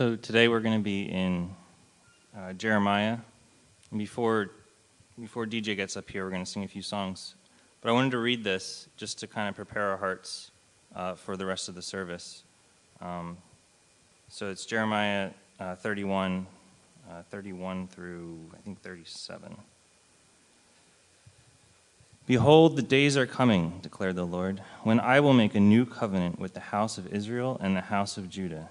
So today we're going to be in uh, Jeremiah. And before, before DJ gets up here, we're going to sing a few songs. But I wanted to read this just to kind of prepare our hearts uh, for the rest of the service. Um, so it's Jeremiah uh, 31, uh, 31 through, I think, 37. Behold, the days are coming, declared the Lord, when I will make a new covenant with the house of Israel and the house of Judah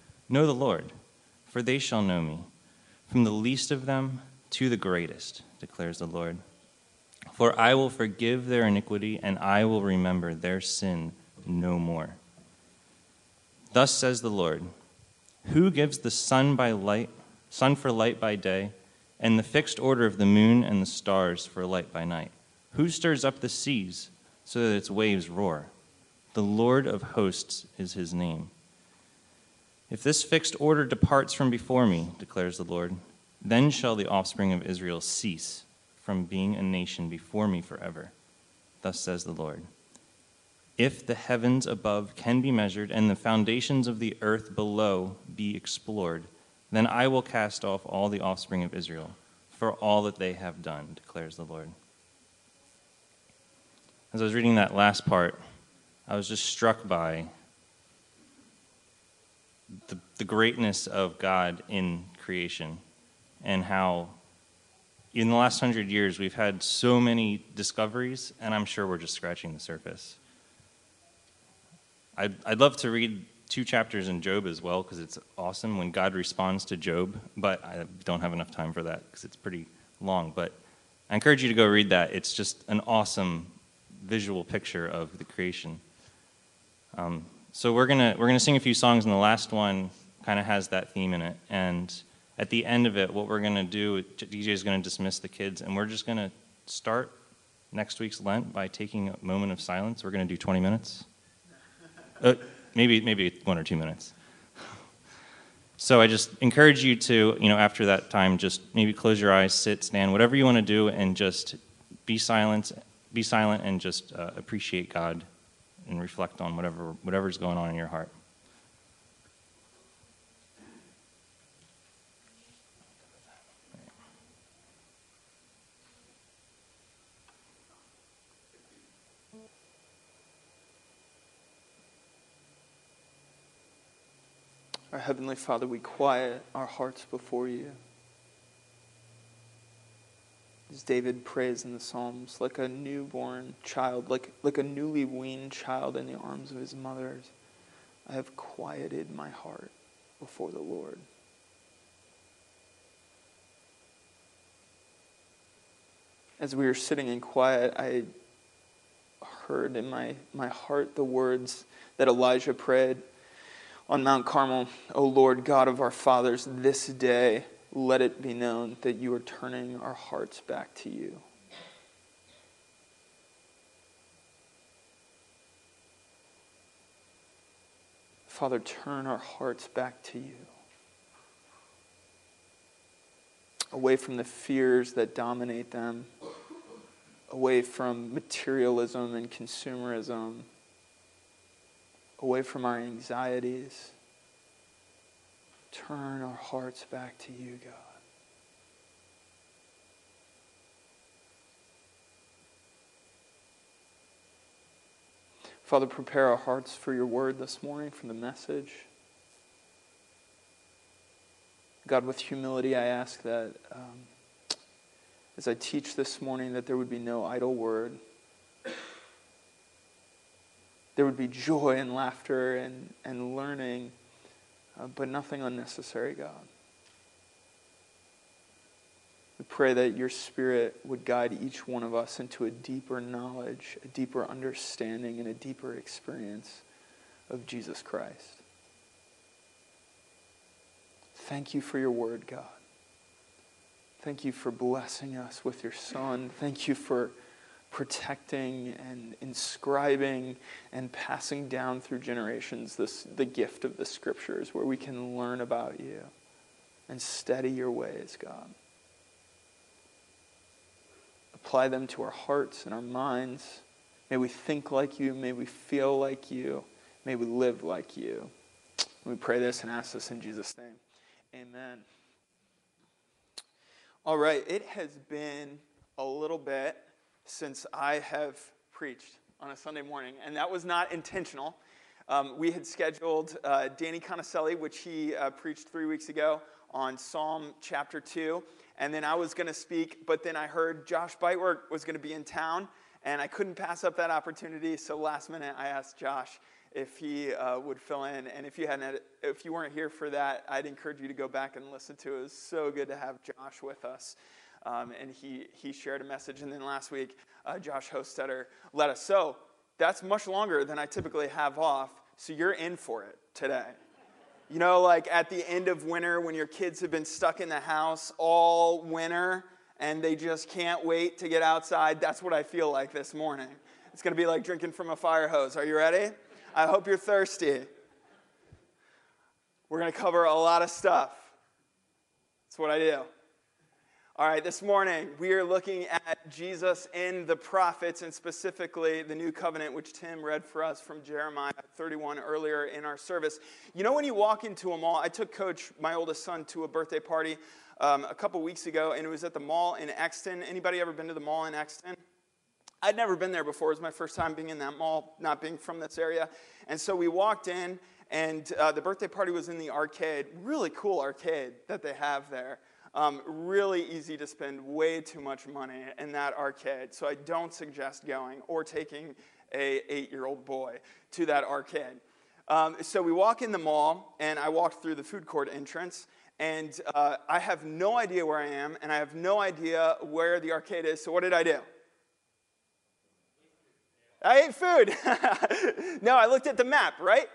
Know the Lord, for they shall know me, from the least of them to the greatest, declares the Lord. For I will forgive their iniquity, and I will remember their sin no more. Thus says the Lord Who gives the sun by light, sun for light by day, and the fixed order of the moon and the stars for light by night? Who stirs up the seas so that its waves roar? The Lord of hosts is his name. If this fixed order departs from before me, declares the Lord, then shall the offspring of Israel cease from being a nation before me forever. Thus says the Lord. If the heavens above can be measured and the foundations of the earth below be explored, then I will cast off all the offspring of Israel for all that they have done, declares the Lord. As I was reading that last part, I was just struck by the, the greatness of God in creation and how in the last hundred years we've had so many discoveries, and I'm sure we're just scratching the surface. I'd, I'd love to read two chapters in Job as well because it's awesome when God responds to Job, but I don't have enough time for that because it's pretty long. But I encourage you to go read that. It's just an awesome visual picture of the creation. Um, so we're gonna we're gonna sing a few songs, and the last one kind of has that theme in it. And at the end of it, what we're gonna do, DJ is gonna dismiss the kids, and we're just gonna start next week's Lent by taking a moment of silence. We're gonna do 20 minutes, uh, maybe maybe one or two minutes. So I just encourage you to, you know, after that time, just maybe close your eyes, sit, stand, whatever you want to do, and just be silent, be silent, and just uh, appreciate God and reflect on whatever whatever's going on in your heart. Our Heavenly Father, we quiet our hearts before you. As David prays in the Psalms, like a newborn child, like, like a newly weaned child in the arms of his mother, I have quieted my heart before the Lord. As we were sitting in quiet, I heard in my, my heart the words that Elijah prayed on Mount Carmel, O Lord God of our fathers, this day let it be known that you are turning our hearts back to you. Father, turn our hearts back to you. Away from the fears that dominate them, away from materialism and consumerism, away from our anxieties turn our hearts back to you, God. Father, prepare our hearts for your word this morning, for the message. God, with humility, I ask that um, as I teach this morning, that there would be no idle word. There would be joy and laughter and, and learning uh, but nothing unnecessary, God. We pray that your Spirit would guide each one of us into a deeper knowledge, a deeper understanding, and a deeper experience of Jesus Christ. Thank you for your word, God. Thank you for blessing us with your Son. Thank you for protecting and inscribing and passing down through generations this, the gift of the scriptures where we can learn about you and study your ways, God. Apply them to our hearts and our minds. May we think like you. May we feel like you. May we live like you. We pray this and ask this in Jesus' name. Amen. All right, it has been a little bit since I have preached on a Sunday morning, and that was not intentional. Um, we had scheduled uh, Danny Conicelli, which he uh, preached three weeks ago on Psalm chapter 2, and then I was going to speak, but then I heard Josh Bitework was going to be in town, and I couldn't pass up that opportunity, so last minute I asked Josh if he uh, would fill in. And if you hadn't, if you weren't here for that, I'd encourage you to go back and listen to it. It was so good to have Josh with us. Um, and he, he shared a message. And then last week, uh, Josh Hostetter led us. So that's much longer than I typically have off. So you're in for it today. You know, like at the end of winter when your kids have been stuck in the house all winter and they just can't wait to get outside. That's what I feel like this morning. It's going to be like drinking from a fire hose. Are you ready? I hope you're thirsty. We're going to cover a lot of stuff. That's what I do. All right, this morning we are looking at Jesus in the prophets and specifically the new covenant, which Tim read for us from Jeremiah 31 earlier in our service. You know, when you walk into a mall, I took Coach, my oldest son, to a birthday party um, a couple weeks ago, and it was at the mall in Exton. Anybody ever been to the mall in Exton? I'd never been there before. It was my first time being in that mall, not being from this area. And so we walked in, and uh, the birthday party was in the arcade. Really cool arcade that they have there. Um, really easy to spend way too much money in that arcade. So I don't suggest going or taking a eight-year-old boy to that arcade. Um, so we walk in the mall, and I walked through the food court entrance, and uh, I have no idea where I am, and I have no idea where the arcade is. So what did I do? I ate food. no, I looked at the map, right?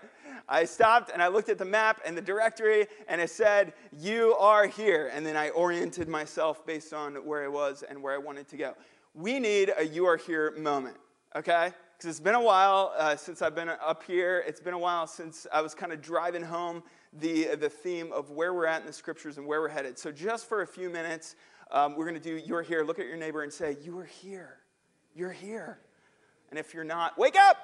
I stopped and I looked at the map and the directory and it said, You are here. And then I oriented myself based on where I was and where I wanted to go. We need a You Are Here moment, okay? Because it's been a while uh, since I've been up here. It's been a while since I was kind of driving home the, the theme of where we're at in the scriptures and where we're headed. So, just for a few minutes, um, we're going to do You're Here. Look at your neighbor and say, You are here. You're here. And if you're not, wake up!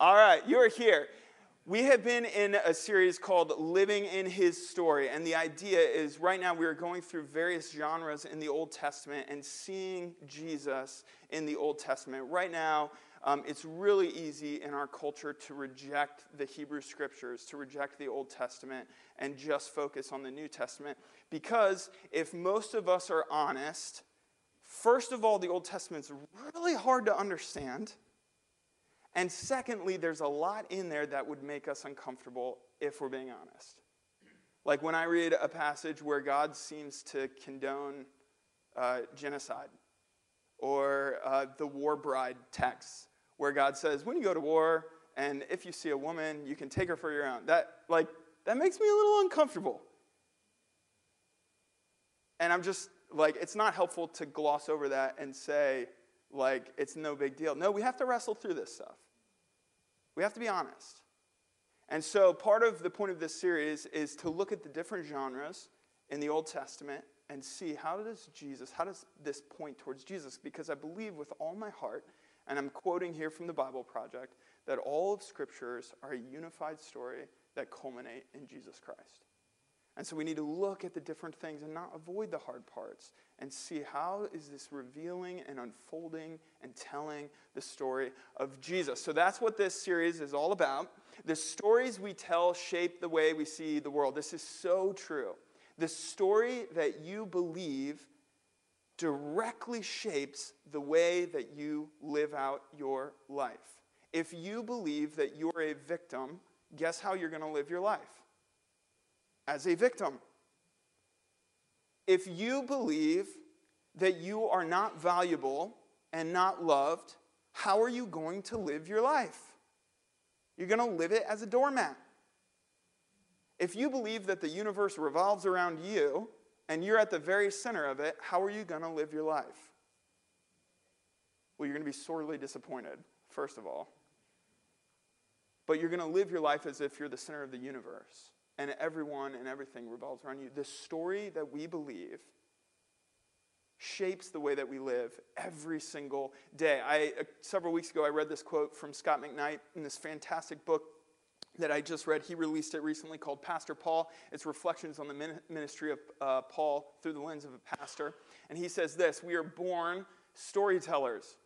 All right, you're here. We have been in a series called Living in His Story, and the idea is right now we are going through various genres in the Old Testament and seeing Jesus in the Old Testament. Right now, um, it's really easy in our culture to reject the Hebrew Scriptures, to reject the Old Testament, and just focus on the New Testament. Because if most of us are honest, First of all, the Old Testament's really hard to understand. And secondly, there's a lot in there that would make us uncomfortable if we're being honest. Like when I read a passage where God seems to condone uh, genocide, or uh, the war bride text, where God says, when you go to war, and if you see a woman, you can take her for your own. That, like, that makes me a little uncomfortable. And I'm just like it's not helpful to gloss over that and say like it's no big deal. No, we have to wrestle through this stuff. We have to be honest. And so part of the point of this series is to look at the different genres in the Old Testament and see how does Jesus, how does this point towards Jesus? Because I believe with all my heart, and I'm quoting here from the Bible Project, that all of scriptures are a unified story that culminate in Jesus Christ. And so we need to look at the different things and not avoid the hard parts and see how is this revealing and unfolding and telling the story of Jesus. So that's what this series is all about. The stories we tell shape the way we see the world. This is so true. The story that you believe directly shapes the way that you live out your life. If you believe that you're a victim, guess how you're going to live your life? As a victim. If you believe that you are not valuable and not loved, how are you going to live your life? You're going to live it as a doormat. If you believe that the universe revolves around you and you're at the very center of it, how are you going to live your life? Well, you're going to be sorely disappointed, first of all. But you're going to live your life as if you're the center of the universe and everyone and everything revolves around you. The story that we believe shapes the way that we live every single day. I, uh, several weeks ago, I read this quote from Scot McKnight in this fantastic book that I just read. He released it recently called Pastor Paul. It's reflections on the ministry of uh, Paul through the lens of a pastor. And he says this We are born storytellers.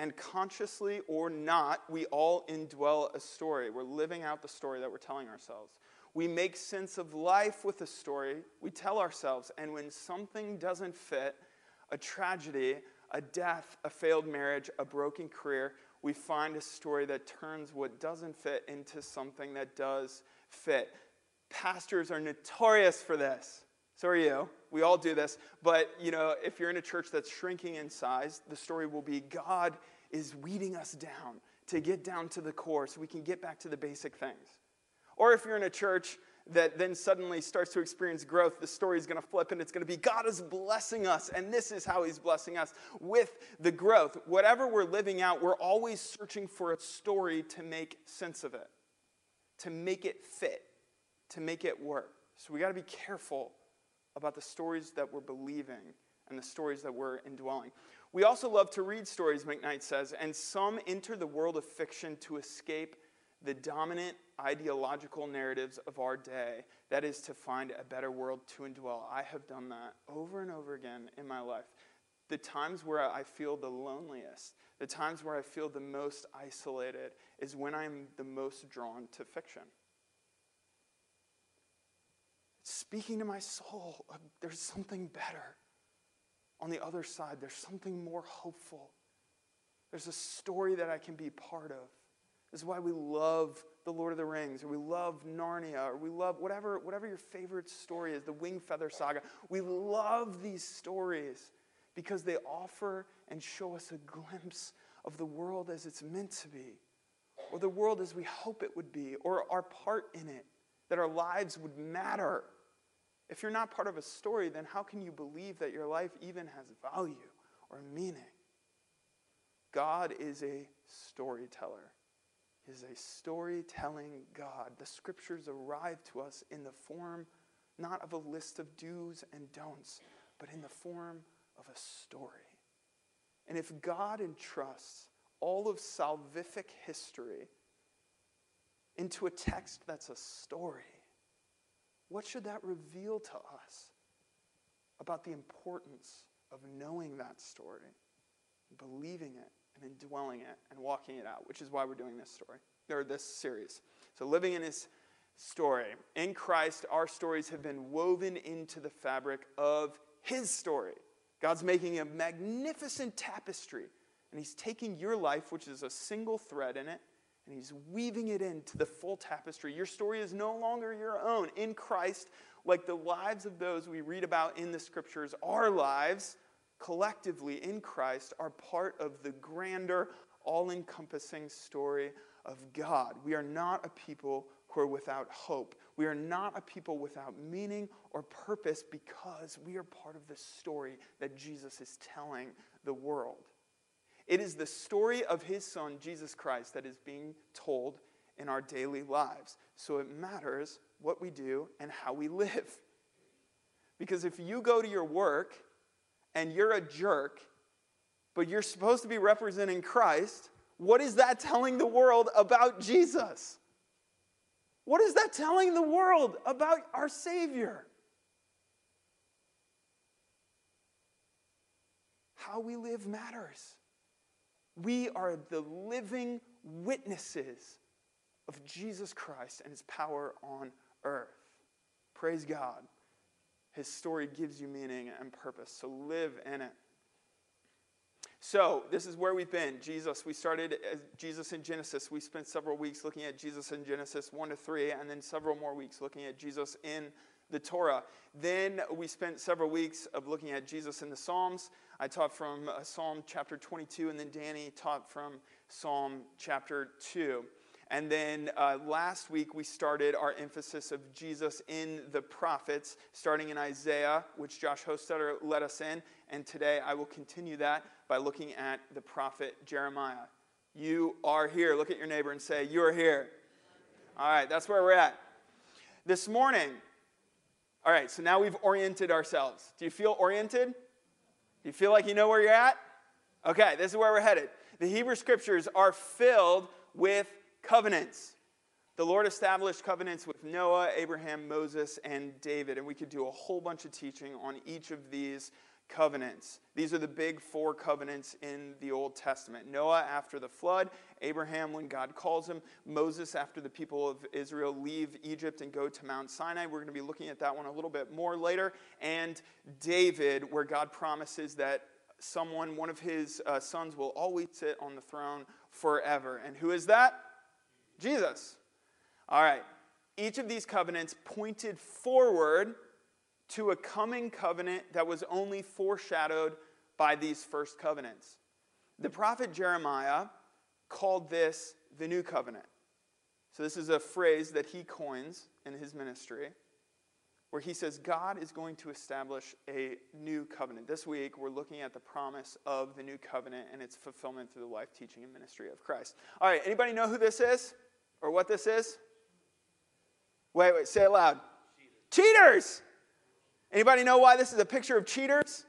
And consciously or not, we all indwell a story. We're living out the story that we're telling ourselves. We make sense of life with a story we tell ourselves. And when something doesn't fit, a tragedy, a death, a failed marriage, a broken career, we find a story that turns what doesn't fit into something that does fit. Pastors are notorious for this. So are you. We all do this. But, you know, if you're in a church that's shrinking in size, the story will be God is weeding us down to get down to the core so we can get back to the basic things. Or if you're in a church that then suddenly starts to experience growth, the story is going to flip and it's going to be God is blessing us, and this is how He's blessing us with the growth. Whatever we're living out, we're always searching for a story to make sense of it, to make it fit, to make it work. So we got to be careful about the stories that we're believing and the stories that we're indwelling. We also love to read stories, McKnight says, and some enter the world of fiction to escape the dominant ideological narratives of our day. That is to find a better world to indwell. I have done that over and over again in my life. The times where I feel the loneliest, the times where I feel the most isolated, is when I'm the most drawn to fiction. It's speaking to my soul, uh, there's something better. On the other side, there's something more hopeful. There's a story that I can be part of. This is why we love The Lord of the Rings, or we love Narnia, or we love whatever, whatever your favorite story is, the Wing Feather Saga. We love these stories because they offer and show us a glimpse of the world as it's meant to be, or the world as we hope it would be, or our part in it, that our lives would matter. If you're not part of a story, then how can you believe that your life even has value or meaning? God is a storyteller is a storytelling God. The scriptures arrive to us in the form not of a list of do's and don'ts, but in the form of a story. And if God entrusts all of salvific history into a text that's a story, what should that reveal to us about the importance of knowing that story, believing it, and dwelling it and walking it out, which is why we're doing this story or this series. So, living in his story. In Christ, our stories have been woven into the fabric of his story. God's making a magnificent tapestry, and he's taking your life, which is a single thread in it, and he's weaving it into the full tapestry. Your story is no longer your own. In Christ, like the lives of those we read about in the scriptures, our lives collectively in Christ are part of the grander, all encompassing story of God. We are not a people who are without hope. We are not a people without meaning or purpose because we are part of the story that Jesus is telling the world. It is the story of his son, Jesus Christ, that is being told in our daily lives. So it matters what we do and how we live. Because if you go to your work and you're a jerk, but you're supposed to be representing Christ, what is that telling the world about Jesus? What is that telling the world about our Savior? How we live matters. We are the living witnesses of Jesus Christ and his power on earth. Praise God. His story gives you meaning and purpose, so live in it. So, this is where we've been. Jesus, we started Jesus in Genesis. We spent several weeks looking at Jesus in Genesis 1 to 3, and then several more weeks looking at Jesus in the Torah. Then we spent several weeks of looking at Jesus in the Psalms. I taught from uh, Psalm chapter 22, and then Danny taught from Psalm chapter 2. And then uh, last week we started our emphasis of Jesus in the prophets, starting in Isaiah, which Josh Hostetter led us in. And today I will continue that by looking at the prophet Jeremiah. You are here. Look at your neighbor and say, You are here. All right, that's where we're at. This morning, all right, so now we've oriented ourselves. Do you feel oriented? Do you feel like you know where you're at? Okay, this is where we're headed. The Hebrew scriptures are filled with covenants. The Lord established covenants with Noah, Abraham, Moses, and David, and we could do a whole bunch of teaching on each of these covenants. These are the big four covenants in the Old Testament Noah after the flood, Abraham when God calls him, Moses after the people of Israel leave Egypt and go to Mount Sinai. We're going to be looking at that one a little bit more later. And David, where God promises that someone, one of his uh, sons, will always sit on the throne forever. And who is that? Jesus. All right. Each of these covenants pointed forward to a coming covenant that was only foreshadowed by these first covenants. The prophet Jeremiah called this the new covenant. So, this is a phrase that he coins in his ministry where he says God is going to establish a new covenant. This week, we're looking at the promise of the new covenant and its fulfillment through the life, teaching, and ministry of Christ. All right, anybody know who this is or what this is? Wait, wait, say it loud. Cheaters. Cheaters! Anybody know why this is a picture of cheaters?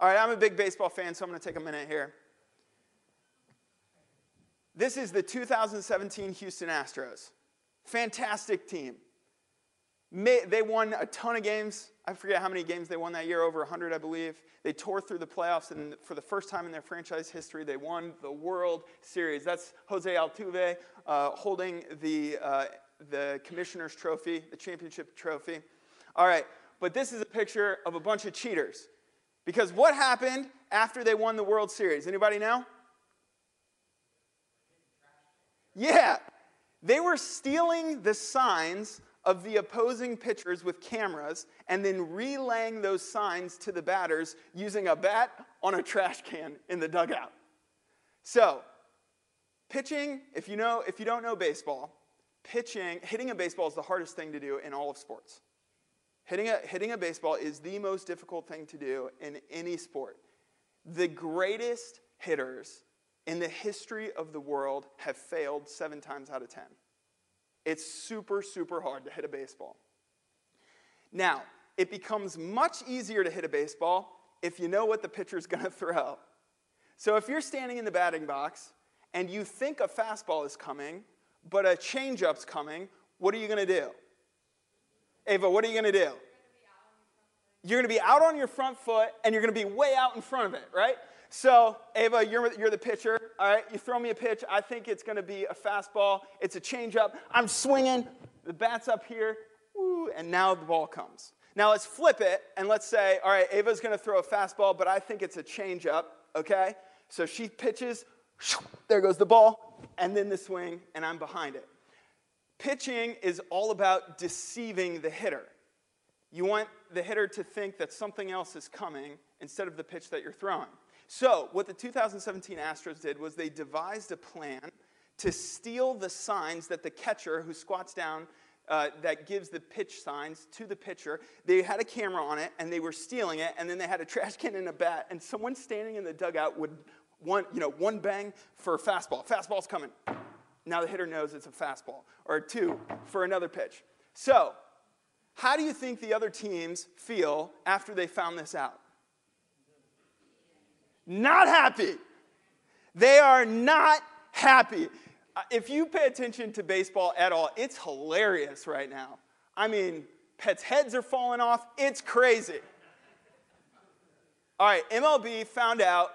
All right, I'm a big baseball fan, so I'm going to take a minute here. This is the 2017 Houston Astros. Fantastic team. They won a ton of games. I forget how many games they won that year, over 100, I believe. They tore through the playoffs, and for the first time in their franchise history, they won the World Series. That's Jose Altuve uh, holding the, uh, the Commissioner's Trophy, the championship trophy. All right, but this is a picture of a bunch of cheaters. Because what happened after they won the World Series? Anybody know? Yeah, they were stealing the signs of the opposing pitchers with cameras and then relaying those signs to the batters using a bat on a trash can in the dugout. So, pitching, if you know if you don't know baseball, pitching, hitting a baseball is the hardest thing to do in all of sports. Hitting a, hitting a baseball is the most difficult thing to do in any sport. The greatest hitters in the history of the world have failed seven times out of ten. It's super, super hard to hit a baseball. Now, it becomes much easier to hit a baseball if you know what the pitcher's going to throw. So if you're standing in the batting box and you think a fastball is coming, but a changeup's coming, what are you going to do? Ava, what are you going to do? You're going to be out on your front foot and you're going to be way out in front of it, right? So, Ava, you're, you're the pitcher, all right? You throw me a pitch. I think it's going to be a fastball. It's a changeup. I'm swinging. The bat's up here. Woo, and now the ball comes. Now, let's flip it and let's say, all right, Ava's going to throw a fastball, but I think it's a changeup, okay? So she pitches. There goes the ball. And then the swing, and I'm behind it. Pitching is all about deceiving the hitter. You want the hitter to think that something else is coming instead of the pitch that you're throwing. So, what the 2017 Astros did was they devised a plan to steal the signs that the catcher who squats down uh, that gives the pitch signs to the pitcher. They had a camera on it and they were stealing it, and then they had a trash can and a bat, and someone standing in the dugout would one, you know, one bang for a fastball. Fastball's coming. Now the hitter knows it's a fastball, or two for another pitch. So, how do you think the other teams feel after they found this out? Not happy. They are not happy. Uh, if you pay attention to baseball at all, it's hilarious right now. I mean, pets' heads are falling off. It's crazy. All right, MLB found out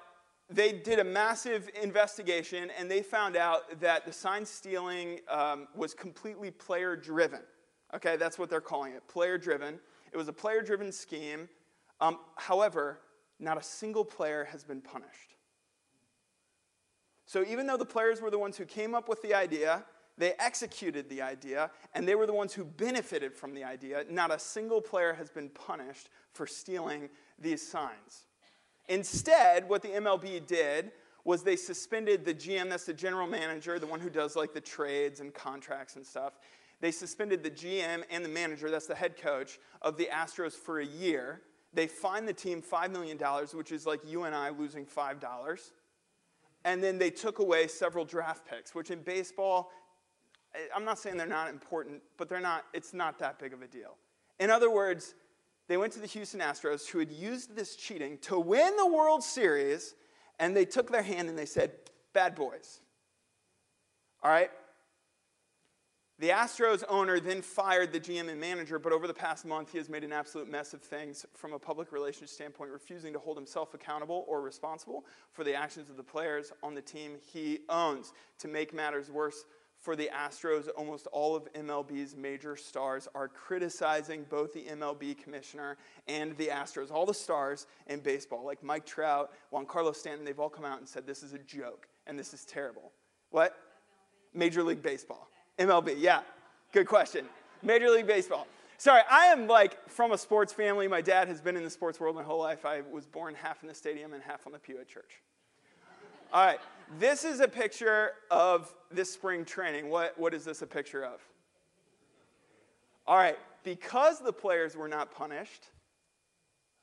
they did a massive investigation and they found out that the sign stealing um, was completely player driven. Okay, that's what they're calling it player driven. It was a player driven scheme. Um, however, not a single player has been punished. So even though the players were the ones who came up with the idea, they executed the idea, and they were the ones who benefited from the idea, not a single player has been punished for stealing these signs. Instead, what the MLB did was they suspended the GM, that's the general manager, the one who does like the trades and contracts and stuff. They suspended the GM and the manager, that's the head coach, of the Astros for a year. They fined the team $5 million, which is like you and I losing $5. And then they took away several draft picks, which in baseball, I'm not saying they're not important, but they're not, it's not that big of a deal. In other words, they went to the Houston Astros, who had used this cheating to win the World Series, and they took their hand and they said, Bad boys. All right? The Astros owner then fired the GM and manager, but over the past month, he has made an absolute mess of things from a public relations standpoint, refusing to hold himself accountable or responsible for the actions of the players on the team he owns. To make matters worse, for the Astros, almost all of MLB's major stars are criticizing both the MLB commissioner and the Astros. All the stars in baseball, like Mike Trout, Giancarlo Stanton, they've all come out and said this is a joke and this is terrible. What? Major League Baseball. MLB, yeah. Good question. Major League Baseball. Sorry, I am like from a sports family. My dad has been in the sports world my whole life. I was born half in the stadium and half on the pew at church. All right, this is a picture of this spring training. What, what is this a picture of? All right, because the players were not punished,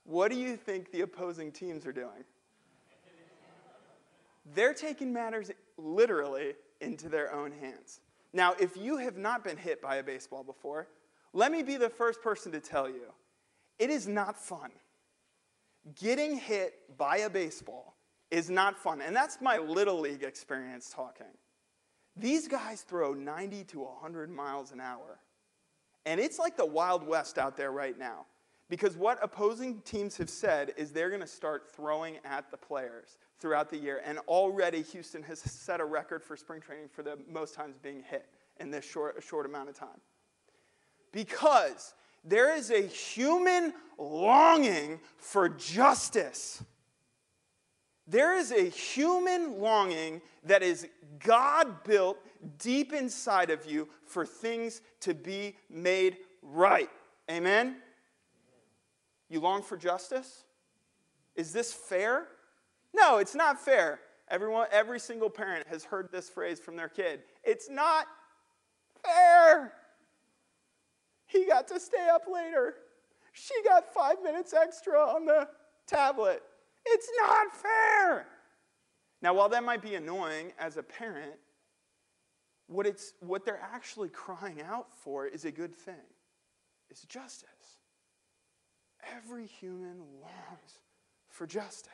what do you think the opposing teams are doing? They're taking matters literally into their own hands. Now, if you have not been hit by a baseball before, let me be the first person to tell you it is not fun. Getting hit by a baseball is not fun. And that's my little league experience talking. These guys throw 90 to 100 miles an hour. And it's like the Wild West out there right now. Because what opposing teams have said is they're going to start throwing at the players throughout the year. And already Houston has set a record for spring training for the most times being hit in this short, short amount of time. Because there is a human longing for justice. There is a human longing that is God built deep inside of you for things to be made right. Amen? You long for justice? Is this fair? No, it's not fair. Everyone, every single parent has heard this phrase from their kid. It's not fair. He got to stay up later. She got five minutes extra on the tablet. It's not fair. Now, while that might be annoying as a parent, what, it's, what they're actually crying out for is a good thing. It's justice. Every human longs for justice.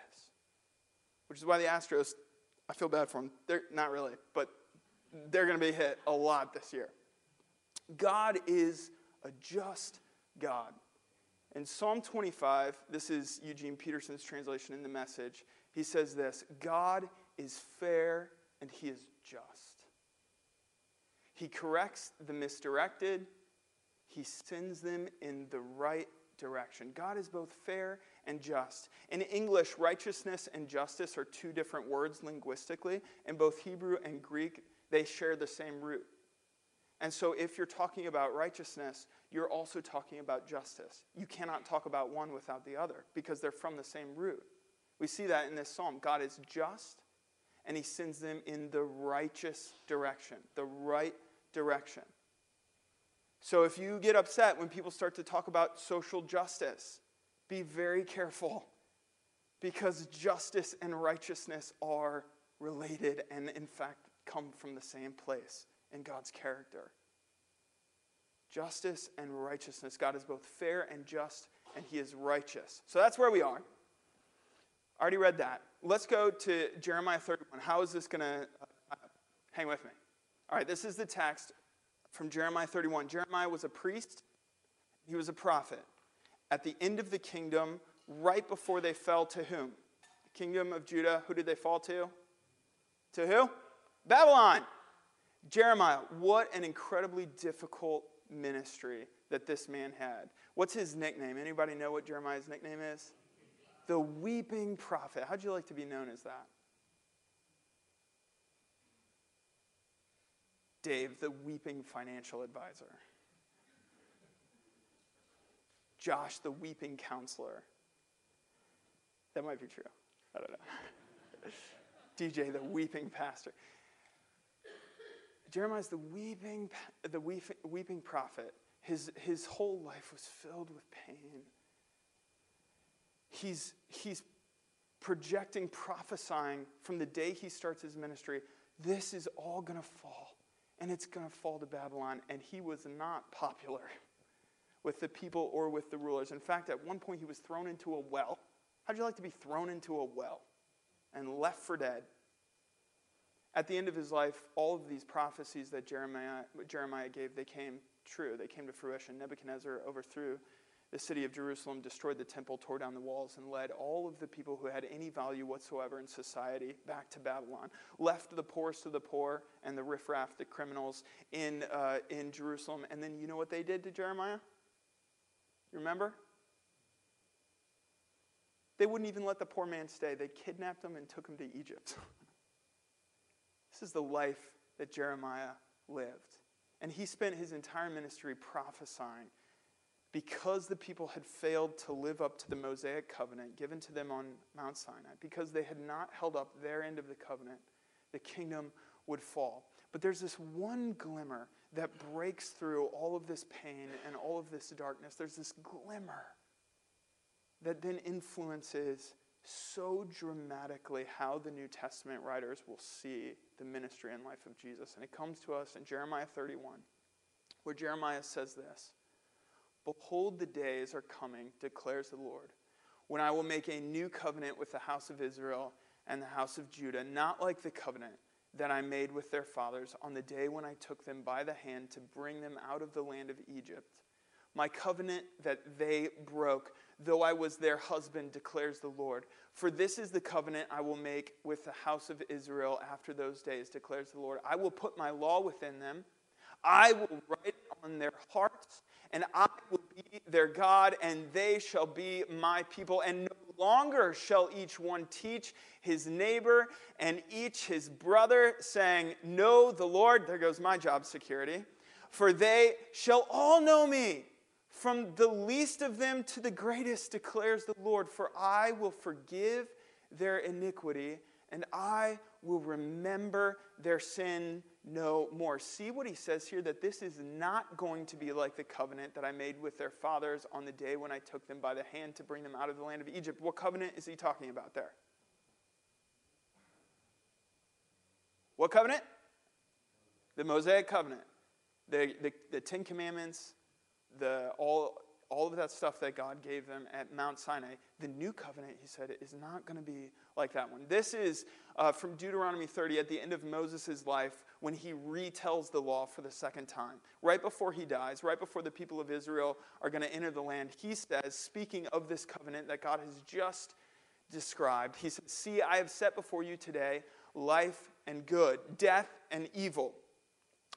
Which is why the Astros, I feel bad for them. They're not really, but they're going to be hit a lot this year. God is a just God. In Psalm 25, this is Eugene Peterson's translation in the message, he says this God is fair and he is just. He corrects the misdirected, he sends them in the right direction. God is both fair and just. In English, righteousness and justice are two different words linguistically. In both Hebrew and Greek, they share the same root. And so, if you're talking about righteousness, you're also talking about justice. You cannot talk about one without the other because they're from the same root. We see that in this psalm. God is just, and he sends them in the righteous direction, the right direction. So, if you get upset when people start to talk about social justice, be very careful because justice and righteousness are related and, in fact, come from the same place in God's character. Justice and righteousness. God is both fair and just, and He is righteous. So that's where we are. I Already read that. Let's go to Jeremiah 31. How is this going to uh, hang with me? All right, this is the text from Jeremiah 31. Jeremiah was a priest, he was a prophet. At the end of the kingdom, right before they fell to whom? The kingdom of Judah, who did they fall to? To who? Babylon. Jeremiah, what an incredibly difficult ministry that this man had. What's his nickname? Anybody know what Jeremiah's nickname is? The weeping prophet. How'd you like to be known as that? Dave, the weeping financial advisor. Josh, the weeping counselor. That might be true. I don't know. DJ, the weeping pastor. Jeremiah's the weeping, the weeping, prophet. His, his whole life was filled with pain. He's, he's projecting, prophesying from the day he starts his ministry this is all going to fall, and it's going to fall to Babylon. And he was not popular with the people or with the rulers. In fact, at one point, he was thrown into a well. How'd you like to be thrown into a well and left for dead? At the end of his life, all of these prophecies that Jeremiah, Jeremiah gave, they came true. They came to fruition. Nebuchadnezzar overthrew the city of Jerusalem, destroyed the temple, tore down the walls, and led all of the people who had any value whatsoever in society back to Babylon. Left the poorest of the poor and the riffraff, the criminals, in, uh, in Jerusalem. And then you know what they did to Jeremiah? You remember? They wouldn't even let the poor man stay. They kidnapped him and took him to Egypt. this is the life that Jeremiah lived. And he spent his entire ministry prophesying because the people had failed to live up to the Mosaic covenant given to them on Mount Sinai, because they had not held up their end of the covenant, the kingdom would fall. But there's this one glimmer that breaks through all of this pain and all of this darkness. There's this glimmer that then influences so dramatically how the New Testament writers will see the ministry and life of Jesus. And it comes to us in Jeremiah 31, where Jeremiah says this Behold, the days are coming, declares the Lord, when I will make a new covenant with the house of Israel and the house of Judah, not like the covenant that I made with their fathers on the day when I took them by the hand to bring them out of the land of Egypt. My covenant that they broke, though I was their husband, declares the Lord. For this is the covenant I will make with the house of Israel after those days, declares the Lord. I will put my law within them, I will write it on their hearts, and I will be their God, and they shall be my people. And no longer shall each one teach his neighbor and each his brother, saying, Know the Lord. There goes my job security. For they shall all know me, from the least of them to the greatest, declares the Lord. For I will forgive their iniquity, and I will remember their sin no more. See what he says here that this is not going to be like the covenant that I made with their fathers on the day when I took them by the hand to bring them out of the land of Egypt. What covenant is he talking about there? What covenant? The Mosaic covenant. The, the, the Ten Commandments, the, all, all of that stuff that God gave them at Mount Sinai, the new covenant, he said, is not going to be like that one. This is uh, from Deuteronomy 30 at the end of Moses' life when he retells the law for the second time. Right before he dies, right before the people of Israel are going to enter the land, he says, speaking of this covenant that God has just described, he says, See, I have set before you today life and good, death and evil.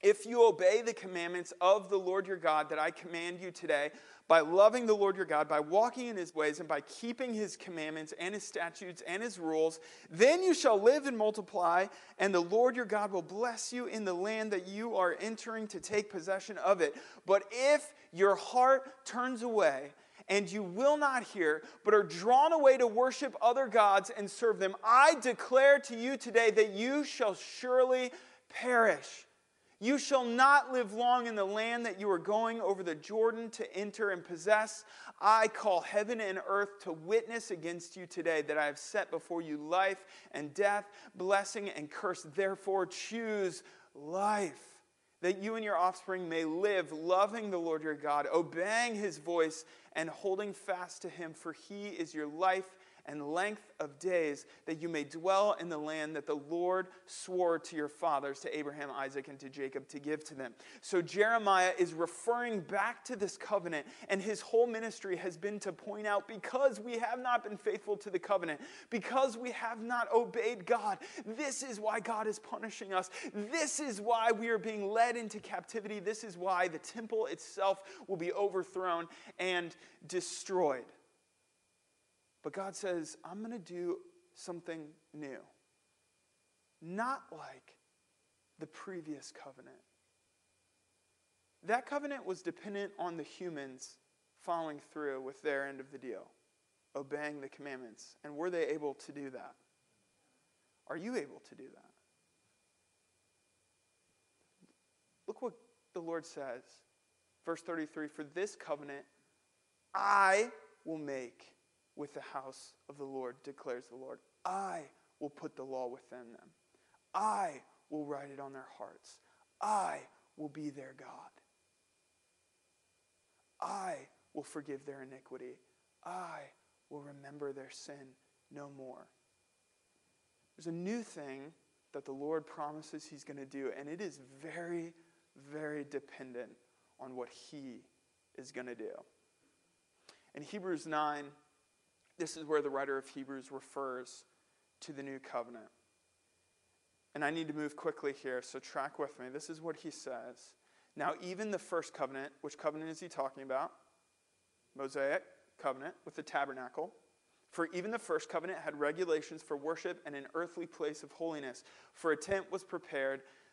If you obey the commandments of the Lord your God that I command you today, by loving the Lord your God, by walking in his ways, and by keeping his commandments and his statutes and his rules, then you shall live and multiply, and the Lord your God will bless you in the land that you are entering to take possession of it. But if your heart turns away, and you will not hear, but are drawn away to worship other gods and serve them, I declare to you today that you shall surely perish. You shall not live long in the land that you are going over the Jordan to enter and possess. I call heaven and earth to witness against you today that I have set before you life and death, blessing and curse. Therefore, choose life, that you and your offspring may live, loving the Lord your God, obeying his voice, and holding fast to him, for he is your life and length of days, that you may dwell in the land that the Lord swore to your fathers, to Abraham, Isaac, and to Jacob, to give to them. So Jeremiah is referring back to this covenant, and his whole ministry has been to point out because we have not been faithful to the covenant, because we have not obeyed God, this is why God is punishing us. This is why we are being led into captivity. This is why the temple itself will be overthrown and destroyed. But God says, I'm going to do something new. Not like the previous covenant. That covenant was dependent on the humans following through with their end of the deal, obeying the commandments. And were they able to do that? Are you able to do that? Look what the Lord says. Verse 33 For this covenant I will make with the house of the Lord, declares the Lord. I will put the law within them. I will write it on their hearts. I will be their God. I will forgive their iniquity. I will remember their sin no more. There's a new thing that the Lord promises He's going to do, and it is very, very dependent on what He is going to do. In Hebrews 9, this is where the writer of Hebrews refers to the new covenant. And I need to move quickly here, so track with me. This is what he says. Now, even the first covenant, which covenant is he talking about? Mosaic covenant with the tabernacle. For even the first covenant had regulations for worship and an earthly place of holiness. For a tent was prepared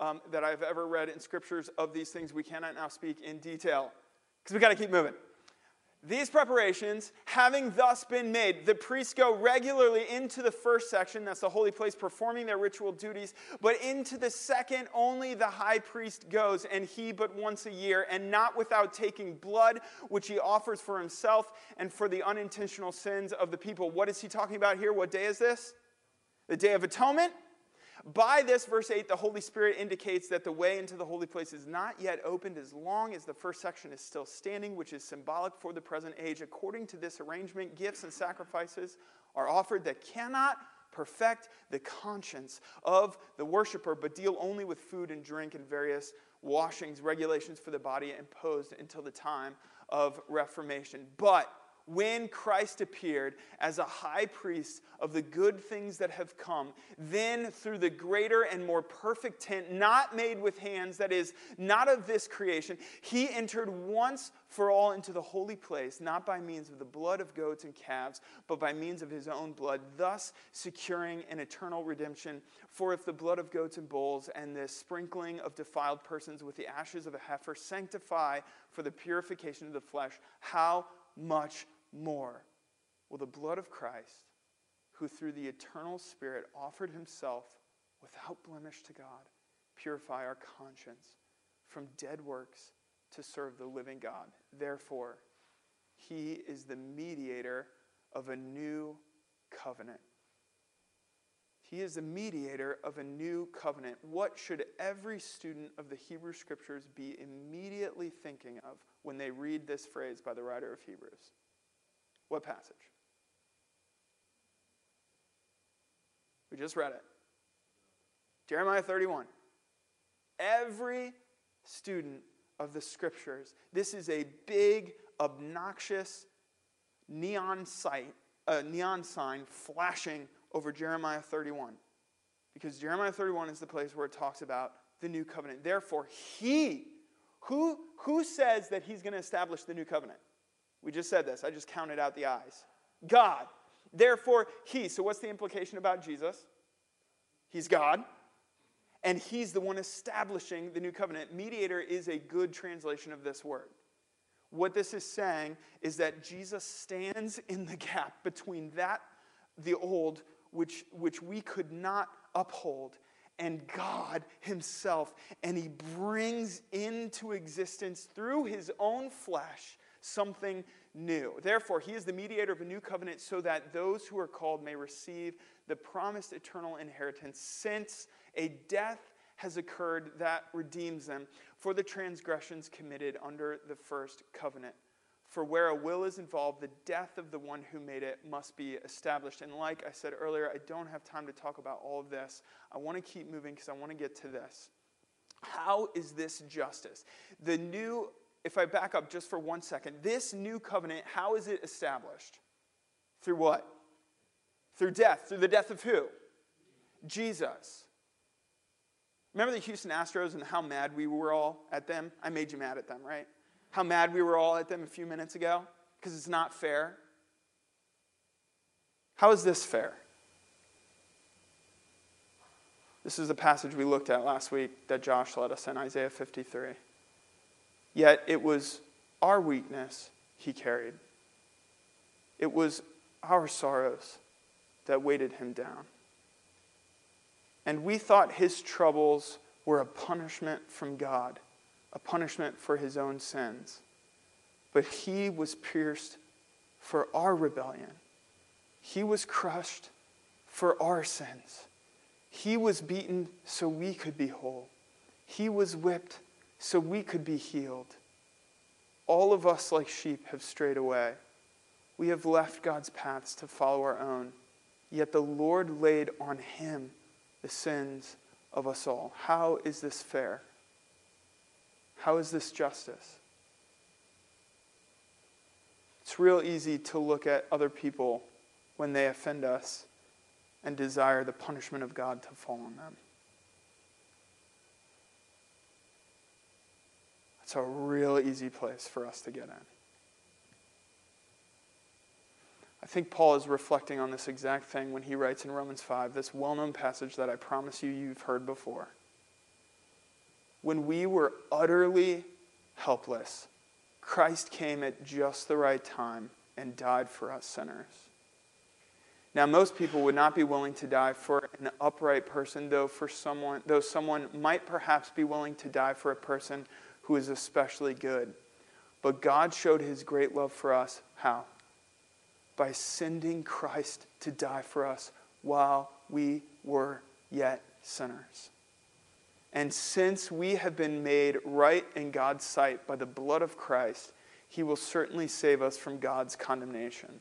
um, that I've ever read in scriptures of these things. We cannot now speak in detail because we got to keep moving. These preparations, having thus been made, the priests go regularly into the first section, that's the holy place, performing their ritual duties, but into the second, only the high priest goes, and he but once a year, and not without taking blood, which he offers for himself and for the unintentional sins of the people. What is he talking about here? What day is this? The Day of Atonement? By this, verse 8, the Holy Spirit indicates that the way into the holy place is not yet opened as long as the first section is still standing, which is symbolic for the present age. According to this arrangement, gifts and sacrifices are offered that cannot perfect the conscience of the worshiper, but deal only with food and drink and various washings, regulations for the body imposed until the time of Reformation. But when Christ appeared as a high priest of the good things that have come, then through the greater and more perfect tent, not made with hands, that is, not of this creation, he entered once for all into the holy place, not by means of the blood of goats and calves, but by means of his own blood, thus securing an eternal redemption. For if the blood of goats and bulls and the sprinkling of defiled persons with the ashes of a heifer sanctify for the purification of the flesh, how much more will the blood of Christ, who through the eternal Spirit offered himself without blemish to God, purify our conscience from dead works to serve the living God. Therefore, he is the mediator of a new covenant. He is the mediator of a new covenant. What should every student of the Hebrew Scriptures be immediately thinking of when they read this phrase by the writer of Hebrews? What passage? We just read it. Jeremiah 31. Every student of the scriptures, this is a big, obnoxious neon sight, a neon sign flashing over Jeremiah 31. Because Jeremiah 31 is the place where it talks about the new covenant. Therefore, he, who, who says that he's going to establish the new covenant? We just said this. I just counted out the eyes. God. Therefore, He. So, what's the implication about Jesus? He's God. And He's the one establishing the new covenant. Mediator is a good translation of this word. What this is saying is that Jesus stands in the gap between that, the old, which, which we could not uphold, and God Himself. And He brings into existence through His own flesh something new. Therefore, he is the mediator of a new covenant so that those who are called may receive the promised eternal inheritance, since a death has occurred that redeems them for the transgressions committed under the first covenant. For where a will is involved, the death of the one who made it must be established. And like I said earlier, I don't have time to talk about all of this. I want to keep moving because I want to get to this. How is this justice? The new if I back up just for one second, this new covenant, how is it established? Through what? Through death. Through the death of who? Jesus. Remember the Houston Astros and how mad we were all at them? I made you mad at them, right? How mad we were all at them a few minutes ago? Because it's not fair. How is this fair? This is the passage we looked at last week that Josh led us in, Isaiah 53. Yet it was our weakness he carried, it was our sorrows that weighted him down. And we thought his troubles were a punishment from God, a punishment for his own sins. But he was pierced for our rebellion, he was crushed for our sins. He was beaten so we could be whole. He was whipped so we could be healed. All of us, like sheep, have strayed away. We have left God's paths to follow our own. Yet the Lord laid on him the sins of us all. How is this fair? How is this justice? It's real easy to look at other people when they offend us and desire the punishment of God to fall on them. It's a real easy place for us to get in. I think Paul is reflecting on this exact thing when he writes in Romans 5, this well known passage that I promise you you've heard before. When we were utterly helpless, Christ came at just the right time and died for us sinners. Now, most people would not be willing to die for an upright person, though for someone, though someone might perhaps be willing to die for a person who is especially good. But God showed his great love for us. How? By sending Christ to die for us while we were yet sinners. And since we have been made right in God's sight by the blood of Christ, he will certainly save us from God's condemnation.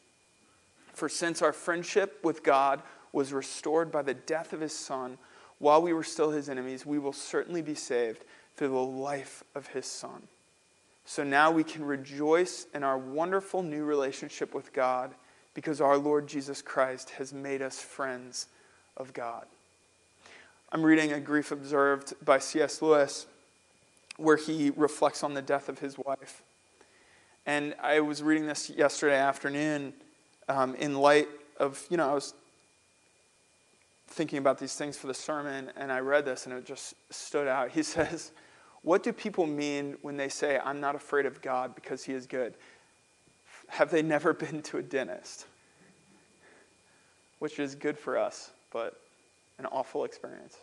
For since our friendship with God was restored by the death of his Son, while we were still his enemies, we will certainly be saved through the life of his Son. So now we can rejoice in our wonderful new relationship with God because our Lord Jesus Christ has made us friends of God. I'm reading A Grief Observed by C.S. Lewis, where he reflects on the death of his wife. And I was reading this yesterday afternoon um, in light of, you know, I was thinking about these things for the sermon, and I read this, and it just stood out. He says, What do people mean when they say, I'm not afraid of God because he is good? Have they never been to a dentist? Which is good for us, but an awful experience.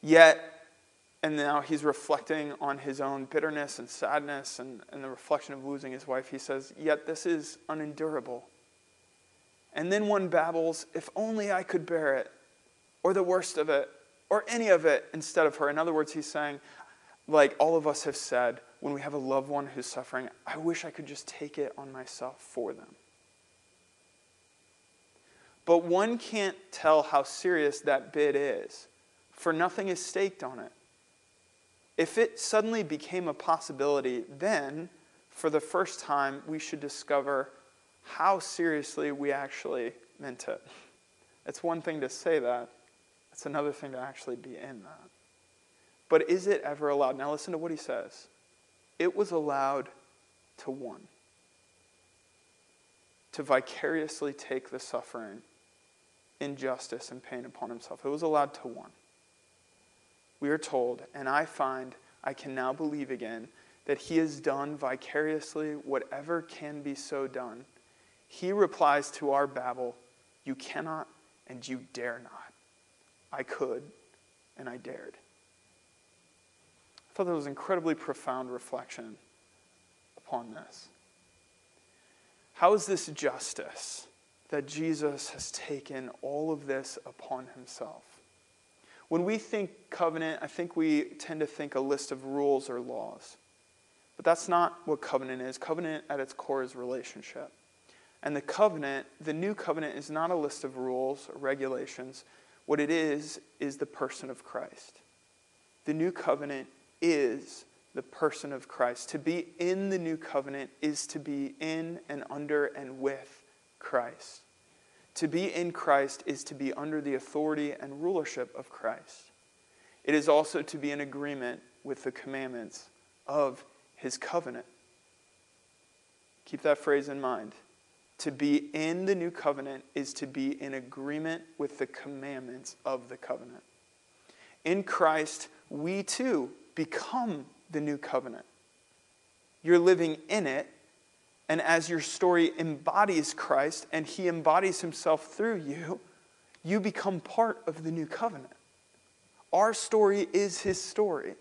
Yet, and now he's reflecting on his own bitterness and sadness and, and the reflection of losing his wife. He says, Yet this is unendurable. And then one babbles, if only I could bear it, or the worst of it, or any of it instead of her. In other words, he's saying, like all of us have said, when we have a loved one who's suffering, I wish I could just take it on myself for them. But one can't tell how serious that bid is, for nothing is staked on it. If it suddenly became a possibility, then, for the first time, we should discover how seriously we actually meant it. It's one thing to say that, it's another thing to actually be in that. But is it ever allowed? Now, listen to what he says. It was allowed to one to vicariously take the suffering, injustice, and pain upon himself. It was allowed to one. We are told, and I find I can now believe again, that he has done vicariously whatever can be so done he replies to our babble, You cannot and you dare not. I could and I dared. I thought that was incredibly profound reflection upon this. How is this justice that Jesus has taken all of this upon himself? When we think covenant, I think we tend to think a list of rules or laws. But that's not what covenant is. Covenant at its core is relationship. And the covenant, the new covenant, is not a list of rules or regulations. What it is, is the person of Christ. The new covenant is the person of Christ. To be in the new covenant is to be in and under and with Christ. To be in Christ is to be under the authority and rulership of Christ. it is also to be in agreement with the commandments of his covenant. Keep that phrase in mind. To be in the new covenant is to be in agreement with the commandments of the covenant. In Christ, we too become the new covenant. You're living in it, and as your story embodies Christ and he embodies himself through you, you become part of the new covenant. Our story is his story.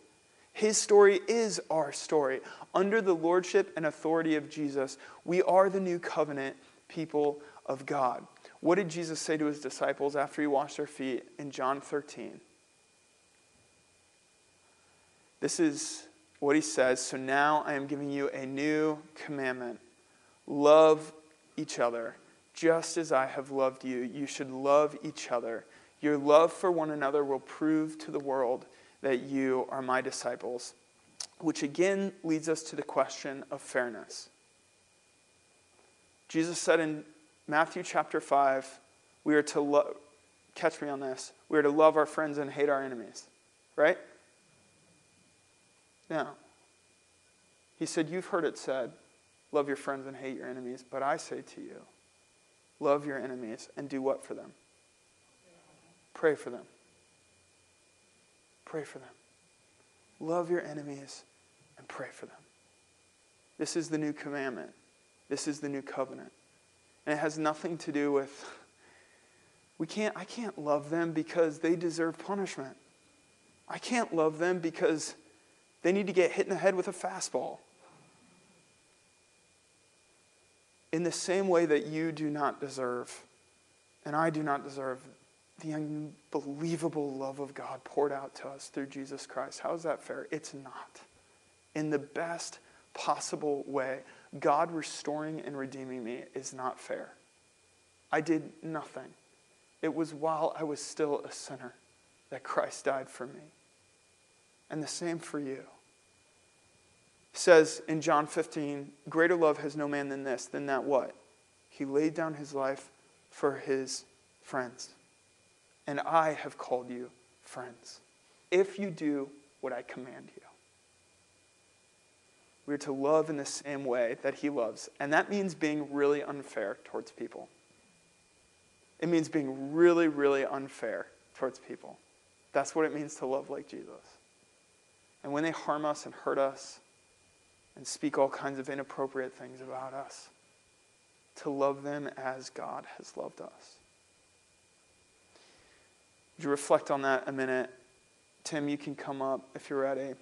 His story is our story. Under the lordship and authority of Jesus, we are the new covenant people of God. What did Jesus say to his disciples after he washed their feet in John 13? This is what he says. So now I am giving you a new commandment love each other. Just as I have loved you, you should love each other. Your love for one another will prove to the world that you are my disciples. Which again leads us to the question of fairness. Jesus said in Matthew chapter 5, we are to love, catch me on this, we are to love our friends and hate our enemies, right? Now, he said, You've heard it said, love your friends and hate your enemies, but I say to you, love your enemies and do what for them? Pray for them. Pray for them. Love your enemies and pray for them. This is the new commandment. This is the new covenant. And it has nothing to do with we can't I can't love them because they deserve punishment. I can't love them because they need to get hit in the head with a fastball. In the same way that you do not deserve, and I do not deserve, the unbelievable love of God poured out to us through Jesus Christ. How is that fair? It's not. In the best possible way, God restoring and redeeming me is not fair. I did nothing. It was while I was still a sinner that Christ died for me. And the same for you. It says in John 15, greater love has no man than this, than that what? He laid down his life for his friends. And I have called you friends, if you do what I command you. We're to love in the same way that he loves. And that means being really unfair towards people. It means being really, really unfair towards people. That's what it means to love like Jesus. And when they harm us and hurt us and speak all kinds of inappropriate things about us, to love them as God has loved us. Would you reflect on that a minute? Tim, you can come up if you're ready.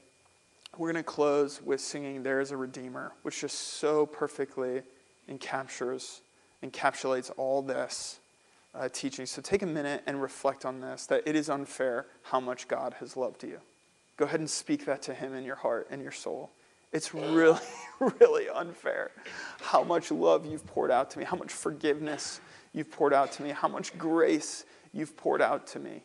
We're going to close with singing There is a Redeemer, which just so perfectly encaptures, encapsulates all this uh, teaching. So take a minute and reflect on this that it is unfair how much God has loved you. Go ahead and speak that to Him in your heart and your soul. It's really, really unfair how much love you've poured out to me, how much forgiveness you've poured out to me, how much grace you've poured out to me.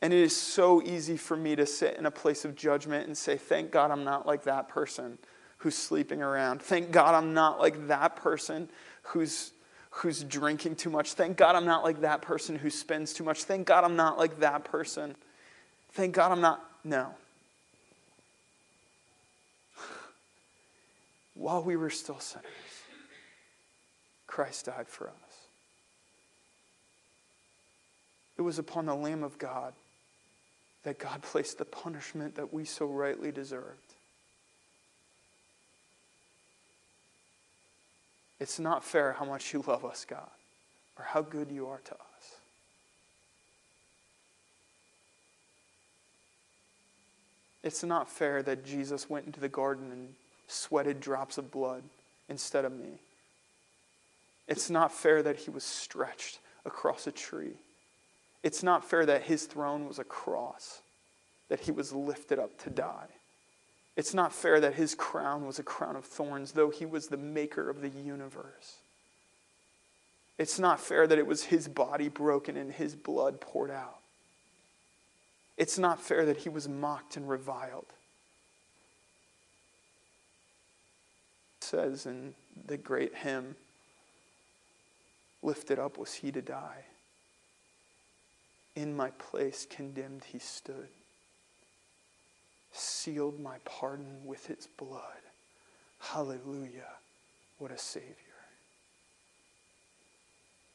And it is so easy for me to sit in a place of judgment and say, Thank God I'm not like that person who's sleeping around. Thank God I'm not like that person who's, who's drinking too much. Thank God I'm not like that person who spends too much. Thank God I'm not like that person. Thank God I'm not. No. While we were still sinners, Christ died for us. It was upon the Lamb of God that God placed the punishment that we so rightly deserved. It's not fair how much you love us, God, or how good you are to us. It's not fair that Jesus went into the garden and sweated drops of blood instead of me. It's not fair that he was stretched across a tree. It's not fair that his throne was a cross, that he was lifted up to die. It's not fair that his crown was a crown of thorns, though he was the maker of the universe. It's not fair that it was his body broken and his blood poured out. It's not fair that he was mocked and reviled. It says in the great hymn, Lifted up was he to die. In my place, condemned, he stood, sealed my pardon with his blood. Hallelujah. What a Savior.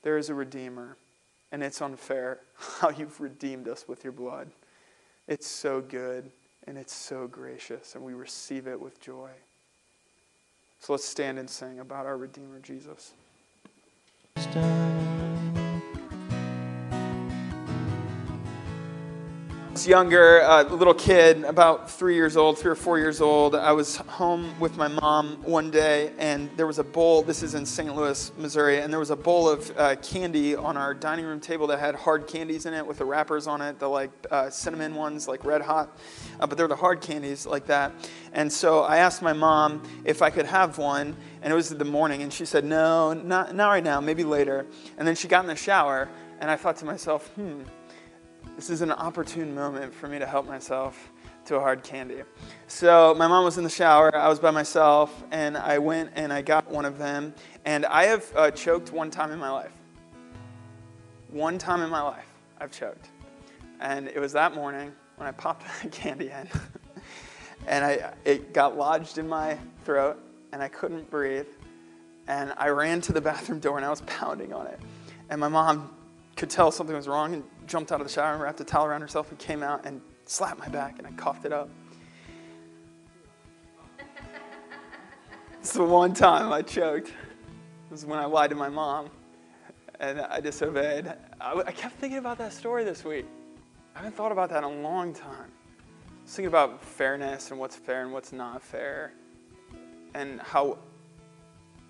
There is a Redeemer, and it's unfair how you've redeemed us with your blood. It's so good, and it's so gracious, and we receive it with joy. So let's stand and sing about our Redeemer, Jesus. Was younger, a little kid, about three years old, three or four years old. I was home with my mom one day, and there was a bowl. This is in St. Louis, Missouri, and there was a bowl of uh, candy on our dining room table that had hard candies in it with the wrappers on it, the like uh, cinnamon ones, like red hot, uh, but they're the hard candies like that. And so I asked my mom if I could have one, and it was in the morning, and she said, "No, not not right now, maybe later." And then she got in the shower, and I thought to myself, "Hmm." This is an opportune moment for me to help myself to a hard candy. So my mom was in the shower, I was by myself, and I went and I got one of them. And I have uh, choked one time in my life. One time in my life, I've choked. And it was that morning when I popped the candy in. and I, it got lodged in my throat, and I couldn't breathe. And I ran to the bathroom door and I was pounding on it. And my mom could tell something was wrong and jumped out of the shower and wrapped a towel around herself and came out and slapped my back and I coughed it up. it's the one time I choked. It was when I lied to my mom and I disobeyed. I, I kept thinking about that story this week. I haven't thought about that in a long time. I was thinking about fairness and what's fair and what's not fair and how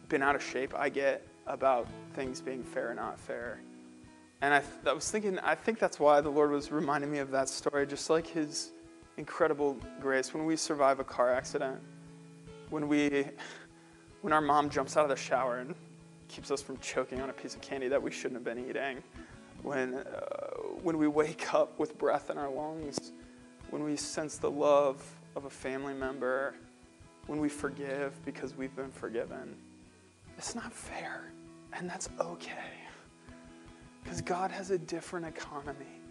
been out of shape I get about things being fair or not fair. And I, I was thinking, I think that's why the Lord was reminding me of that story, just like His incredible grace. When we survive a car accident, when we, when our mom jumps out of the shower and keeps us from choking on a piece of candy that we shouldn't have been eating, when, uh, when we wake up with breath in our lungs, when we sense the love of a family member, when we forgive because we've been forgiven. It's not fair, and that's okay. Because God has a different economy,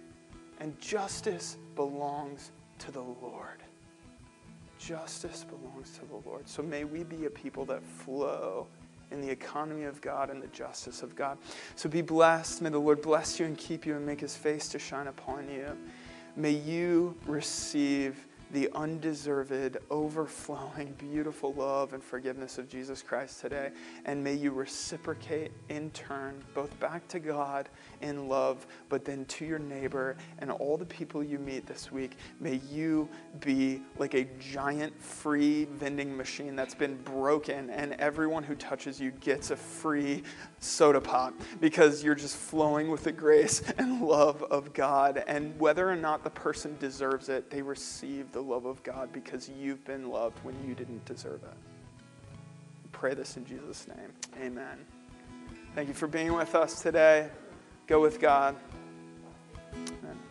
and justice belongs to the Lord. Justice belongs to the Lord. So may we be a people that flow in the economy of God and the justice of God. So be blessed. May the Lord bless you and keep you and make his face to shine upon you. May you receive the undeserved, overflowing, beautiful love and forgiveness of Jesus Christ today. And may you reciprocate in turn, both back to God in love, but then to your neighbor and all the people you meet this week. May you be like a giant free vending machine that's been broken, and everyone who touches you gets a free soda pop because you're just flowing with the grace and love of God. And whether or not the person deserves it, they receive the the love of God because you've been loved when you didn't deserve it. Pray this in Jesus' name. Amen. Thank you for being with us today. Go with God. Amen.